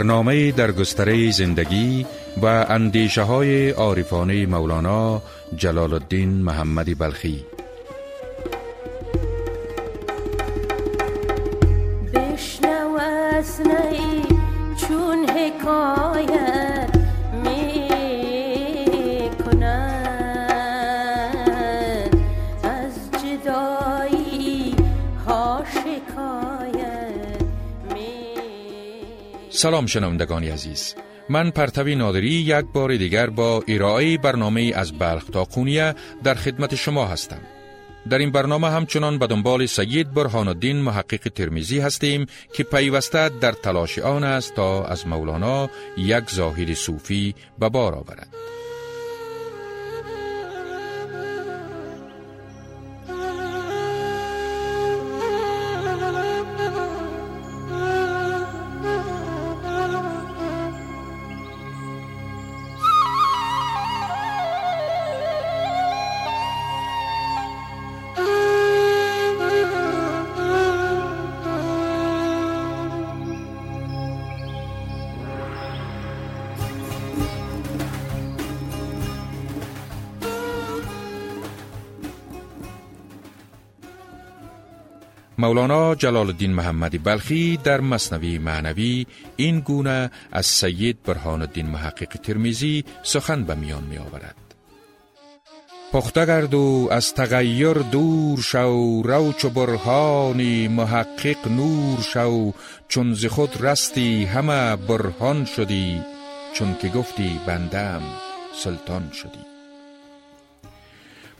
برنامه در گستره زندگی و اندیشه های عارفانه مولانا جلال الدین محمد بلخی. سلام شنوندگانی عزیز من پرتوی نادری یک بار دیگر با ارائه برنامه از بلخ تا خونیه در خدمت شما هستم در این برنامه همچنان به دنبال سید برهان الدین محقق ترمیزی هستیم که پیوسته در تلاش آن است تا از مولانا یک ظاهر صوفی به بار آورد. مولانا جلال الدین محمدی بلخی در مصنوی معنوی این گونه از سید برهان الدین محقق ترمیزی سخن به میان می آورد. پخته گرد و از تغییر دور شو رو چو برهانی محقق نور شو چون ز خود رستی همه برهان شدی چون که گفتی بندم سلطان شدی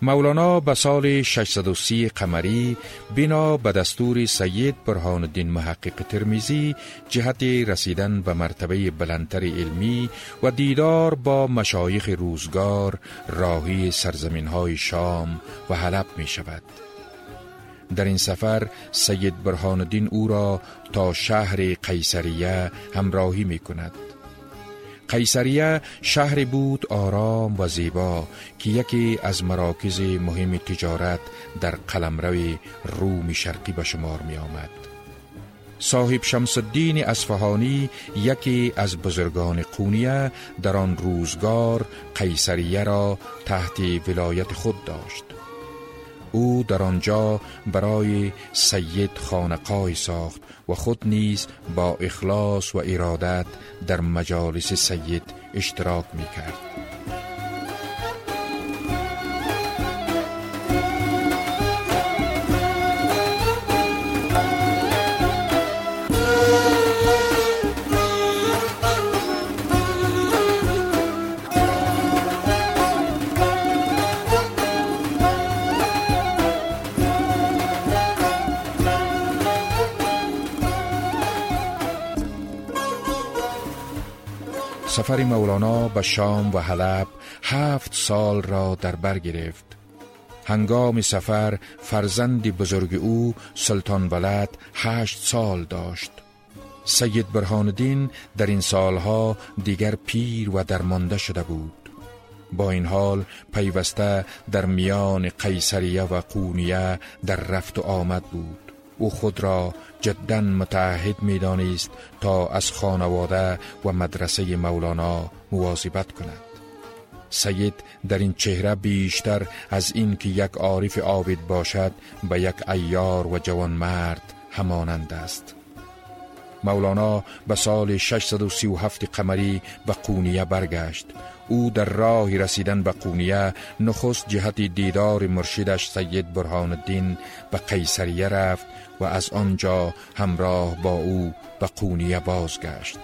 مولانا به سال 630 قمری بنا به دستور سید برهان الدین محقق ترمیزی جهت رسیدن به مرتبه بلندتر علمی و دیدار با مشایخ روزگار راهی سرزمین های شام و حلب می شود. در این سفر سید برهان الدین او را تا شهر قیصریه همراهی می کند. قیصریه شهر بود آرام و زیبا که یکی از مراکز مهم تجارت در قلمرو روم شرقی به شمار می آمد. صاحب شمس الدین اصفهانی یکی از بزرگان قونیه در آن روزگار قیصریه را تحت ولایت خود داشت. او در آنجا برای سید خانقای ساخت و خود نیز با اخلاص و ارادت در مجالس سید اشتراک می کرد. سفر مولانا به شام و حلب هفت سال را در بر گرفت. هنگام سفر فرزند بزرگ او سلطان ولد هشت سال داشت. سید برهاندین در این سالها دیگر پیر و درمانده شده بود. با این حال پیوسته در میان قیصریه و قونیه در رفت و آمد بود. او خود را جدا متعهد می تا از خانواده و مدرسه مولانا مواظبت کند. سید در این چهره بیشتر از این که یک عارف عابد باشد به یک ایار و جوان مرد همانند است. مولانا به سال 637 قمری به قونیه برگشت. او در راه رسیدن به قونیه نخست جهت دیدار مرشدش سید برهان الدین به قیصریه رفت و از آنجا همراه با او به قونیه بازگشت.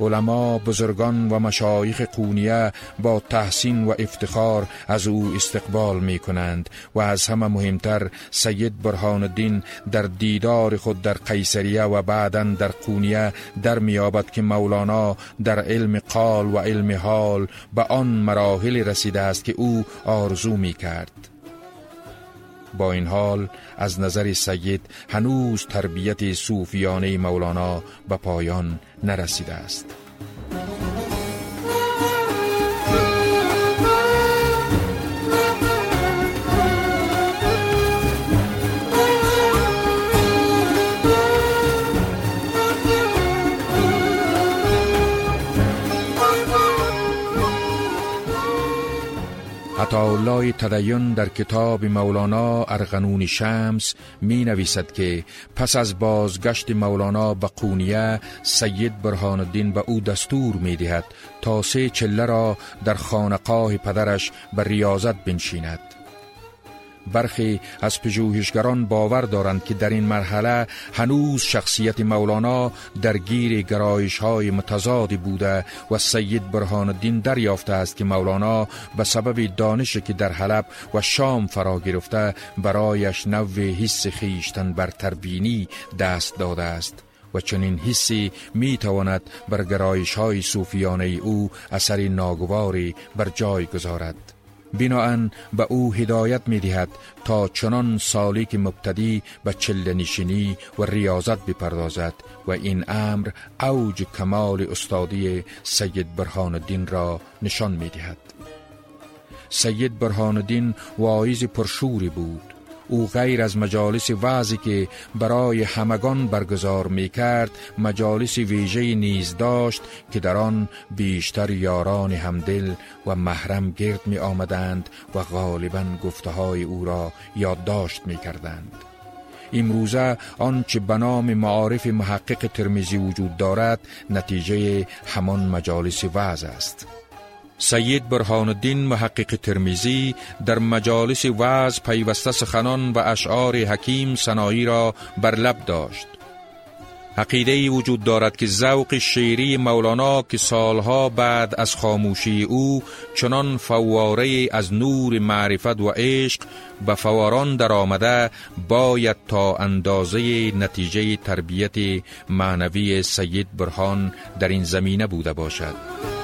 علما بزرگان و مشایخ قونیه با تحسین و افتخار از او استقبال می کنند و از همه مهمتر سید برهان الدین در دیدار خود در قیصریه و بعدا در قونیه در میابد که مولانا در علم قال و علم حال به آن مراحل رسیده است که او آرزو می کرد با این حال از نظر سید هنوز تربیت صوفیانه مولانا به پایان نرسیده است. عطاالله تدین در کتاب مولانا ارغنون شمس می نویسد که پس از بازگشت مولانا به قونیه سید برهان الدین به او دستور می دهد تا سه چله را در خانقاه پدرش به ریاضت بنشیند. برخی از پژوهشگران باور دارند که در این مرحله هنوز شخصیت مولانا درگیر گرایش های متضادی بوده و سید برهان الدین دریافته است که مولانا به سبب دانشی که در حلب و شام فرا گرفته برایش نو حس خیشتن بر تربینی دست داده است و چنین حسی می تواند بر گرایش های صوفیانه او اثری ناگواری بر جای گذارد. بناهن به او هدایت می دهد تا چنان سالی که مبتدی به چل نشینی و ریاضت بپردازد و این امر اوج کمال استادی سید برهان الدین را نشان می دهد. سید برهان الدین واعظ پرشوری بود او غیر از مجالس وعظی که برای همگان برگزار می کرد مجالس ویژه نیز داشت که در آن بیشتر یاران همدل و محرم گرد می آمدند و غالبا گفته های او را یادداشت می کردند امروزه آنچه به نام معارف محقق ترمیزی وجود دارد نتیجه همان مجالس وعظ است. سید برهان الدین محقق ترمیزی در مجالس وعظ پیوسته سخنان و اشعار حکیم سنایی را بر لب داشت. عقیده ای وجود دارد که ذوق شعری مولانا که سالها بعد از خاموشی او چنان فواره از نور معرفت و عشق به فواران در آمده باید تا اندازه نتیجه تربیت معنوی سید برهان در این زمینه بوده باشد.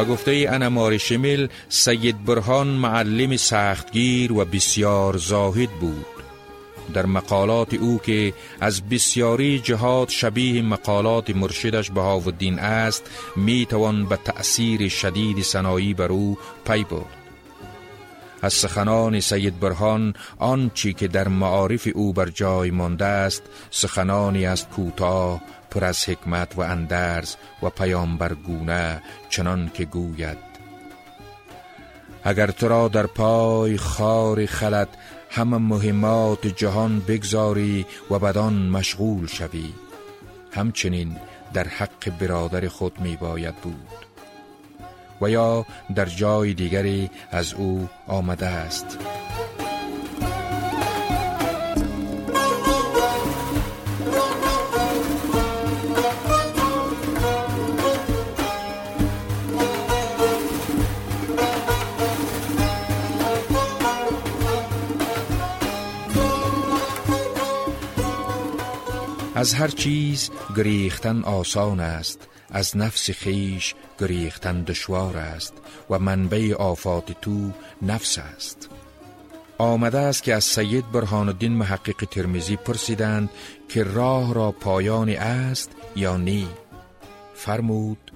و گفته انمار شمیل سید برهان معلم سختگیر و بسیار زاهد بود. در مقالات او که از بسیاری جهات شبیه مقالات مرشدش به الدین است می توان به تأثیر شدید سنایی بر او پی برد. از سخنان سید برهان آنچی که در معارف او بر جای مانده است سخنانی است کوتاه پر از حکمت و اندرز و پیامبرگونه چنان که گوید اگر تو را در پای خار خلد همه مهمات جهان بگذاری و بدان مشغول شوی. همچنین در حق برادر خود می باید بود. و یا در جای دیگری از او آمده است. از هر چیز گریختن آسان است. از نفس خیش گریختن دشوار است و منبع آفات تو نفس است. آمده است که از سید برهان الدین محقق ترمیزی پرسیدند که راه را پایانی است یا نی فرمود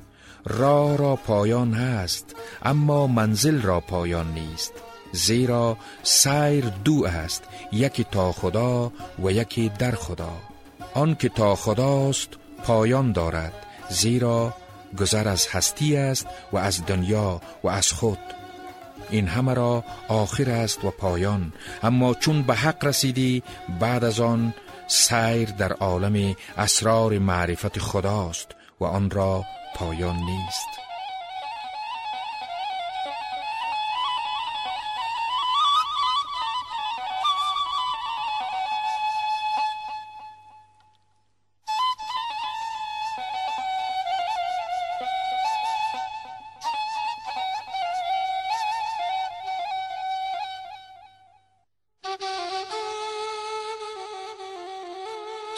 راه را پایان هست اما منزل را پایان نیست زیرا سیر دو است یکی تا خدا و یکی در خدا. آن که تا خداست پایان دارد زیرا گذر از هستی است و از دنیا و از خود. این همه را آخر است و پایان. اما چون به حق رسیدی بعد از آن سیر در عالم اسرار معرفت خداست و آن را پایان نیست.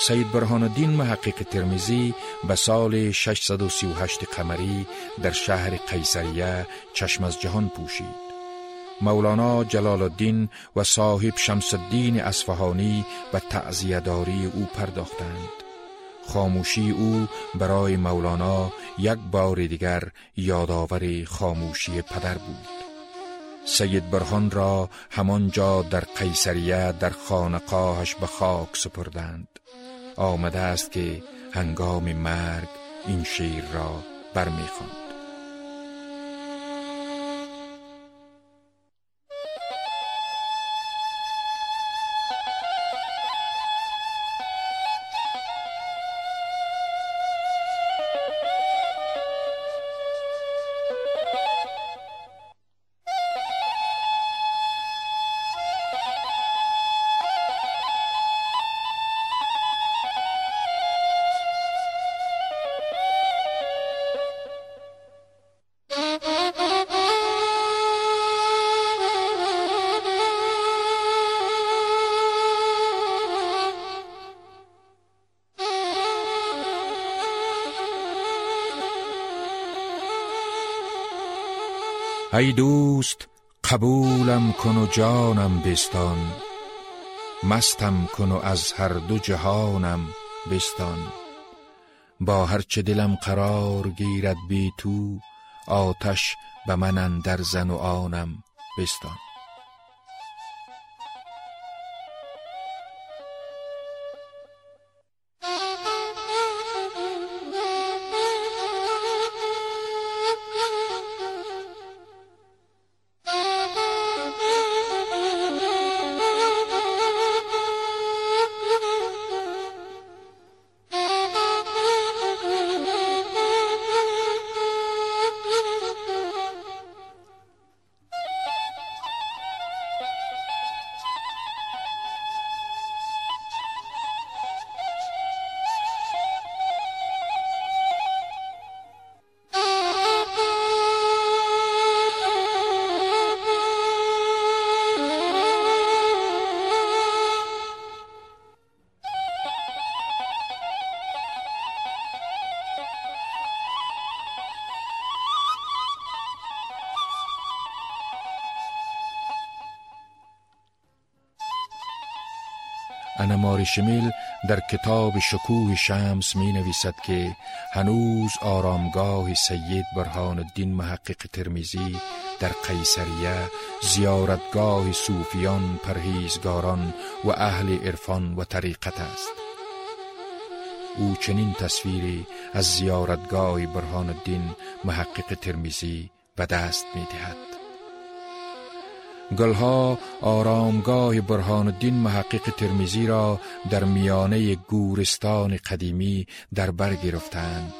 سید برهان الدین محقق ترمیزی به سال 638 قمری در شهر قیصریه چشم از جهان پوشید. مولانا جلال الدین و صاحب شمس الدین اصفهانی به تعذیهداری او پرداختند. خاموشی او برای مولانا یک بار دیگر یادآور خاموشی پدر بود. سید برهان را همانجا در قیصریه در خانقاهش به خاک سپردند آمده است که هنگام مرگ این شیر را برمیخواند. ای دوست قبولم کن و جانم بستان مستم کن و از هر دو جهانم بستان. با هرچه دلم قرار گیرد بی تو آتش به من در زن و آنم بستان. انمار شمیل در کتاب شکوه شمس می نویسد که هنوز آرامگاه سید برهان الدین محقق ترمیزی در قیصریه زیارتگاه صوفیان پرهیزگاران و اهل عرفان و طریقت است او چنین تصویری از زیارتگاه برهان الدین محقق ترمیزی به دست می دهد. گلها آرامگاه برهان الدین محقق ترمیزی را در میانه گورستان قدیمی در بر گرفتند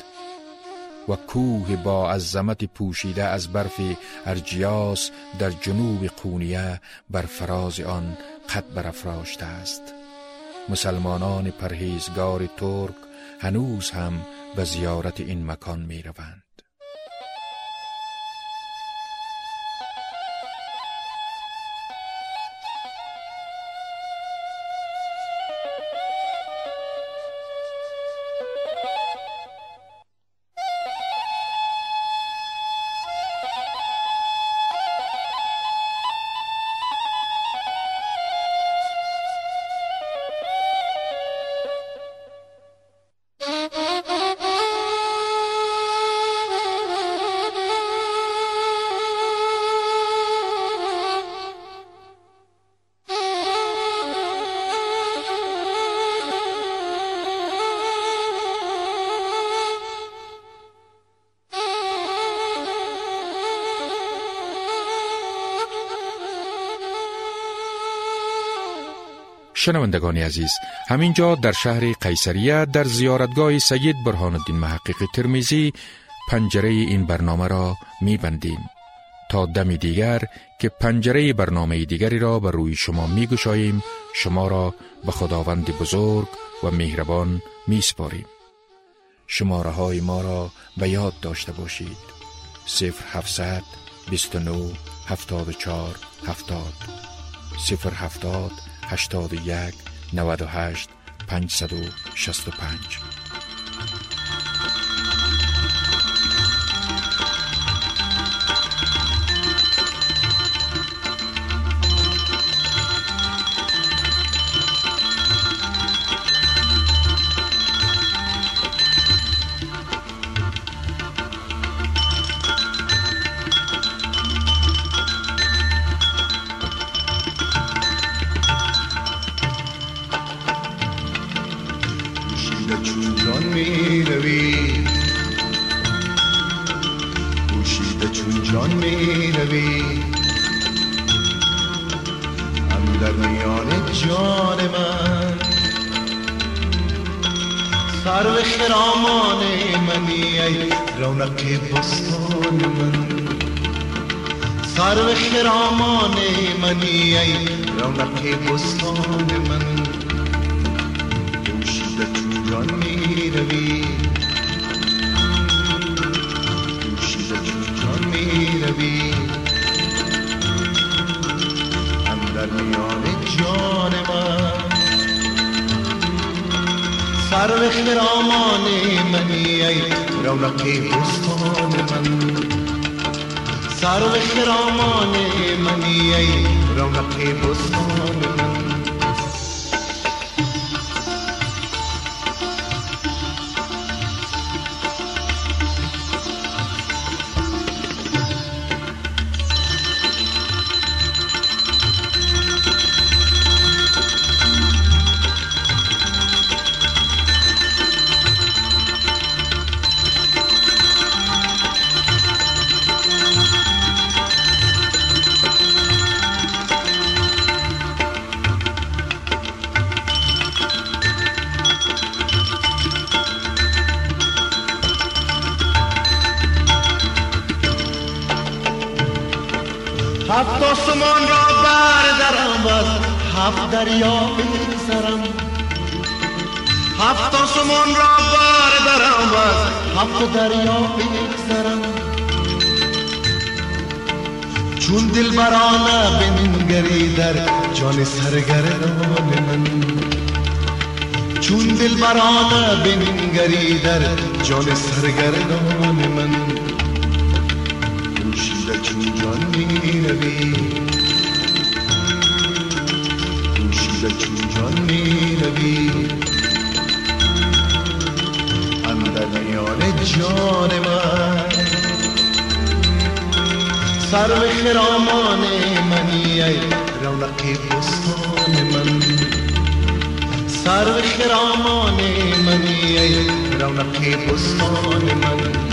و کوه با عظمت پوشیده از برف ارجیاس در جنوب قونیه بر فراز آن قد برافراشته است مسلمانان پرهیزگار ترک هنوز هم به زیارت این مکان می روند. شنوندگان عزیز همینجا در شهر قیصریه در زیارتگاه سید برهان الدین محقق ترمیزی پنجره این برنامه را می بندیم. تا دمی دیگر که پنجره برنامه دیگری را بر روی شما می گشاییم شما را به خداوند بزرگ و مهربان می سپاریم. شماره های ما را به یاد داشته باشید صفر هفتصد بیست و نو 81 98 565 گوشت چون می نوید گوشت چون جان می نوید هم در میان جان من. سر و خرامان منی ای رونق بستان من. سر و خرامان منی ای رونق بستان من. سرو خرامان منی ای رونق بستان من. سرو خرامان منی ای رونق بستان من. دریا بگذرم هفت آسمان را بردرم از هفت دریا بگذرم چون دل برانه بنگری در جان سرگردان من. چون دل برانه بنگری در جان سرگردان من. پوشیده چون جان می روی. چون جان می روی اندر میان جان من سرو خرامان منی ای رونق بستان من سرو خرامان منی ای رونق بستان من.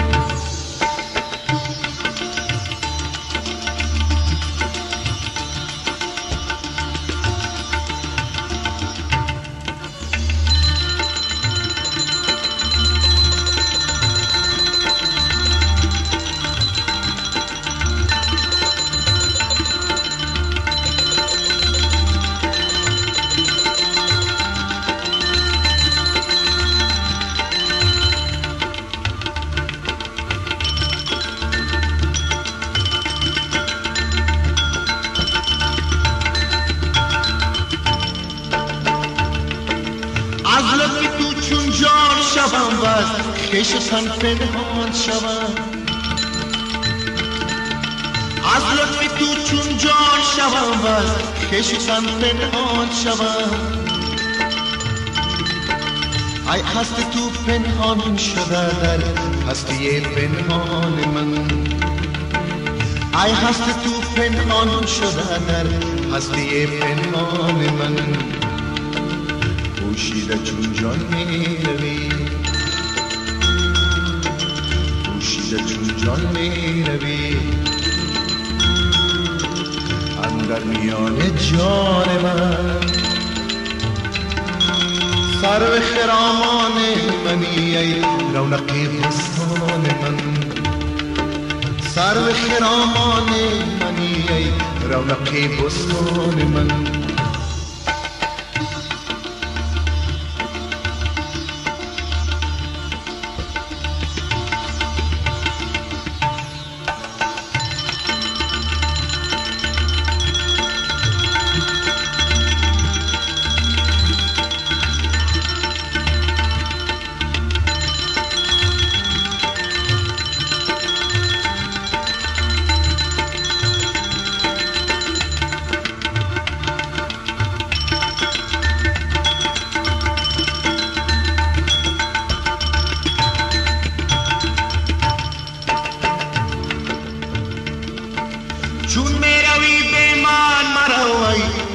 تن پنهان شوم. ای هست تو پنهان در هستی پنهان من. ای هست تو پنهان در هستی پنهان من. پوشیده چون جان می روی پوشیده چون جان می روی اندر میان جان من. سرو خرامان منی ای رونق بستان من. سرو خرامان منی ای رونق بستان من.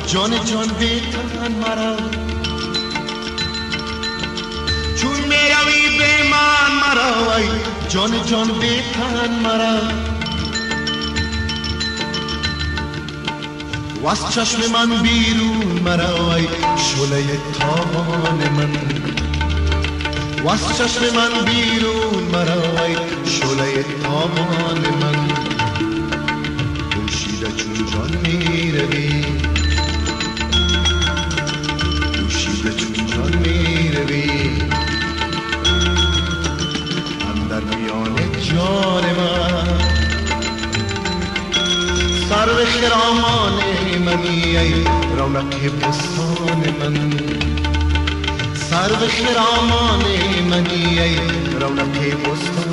جان جان بکن مرا. چون می‌روی به من مرا جان جان بکن مرا. و از چشم من بیرون مرا وای شله تابان من. و از چشم من بیرون مرا وای شله تابان من. پوشیده چون جان می‌روی سر خرامان منی ای رونق بستان من سر خرامان منی ای رونق بستان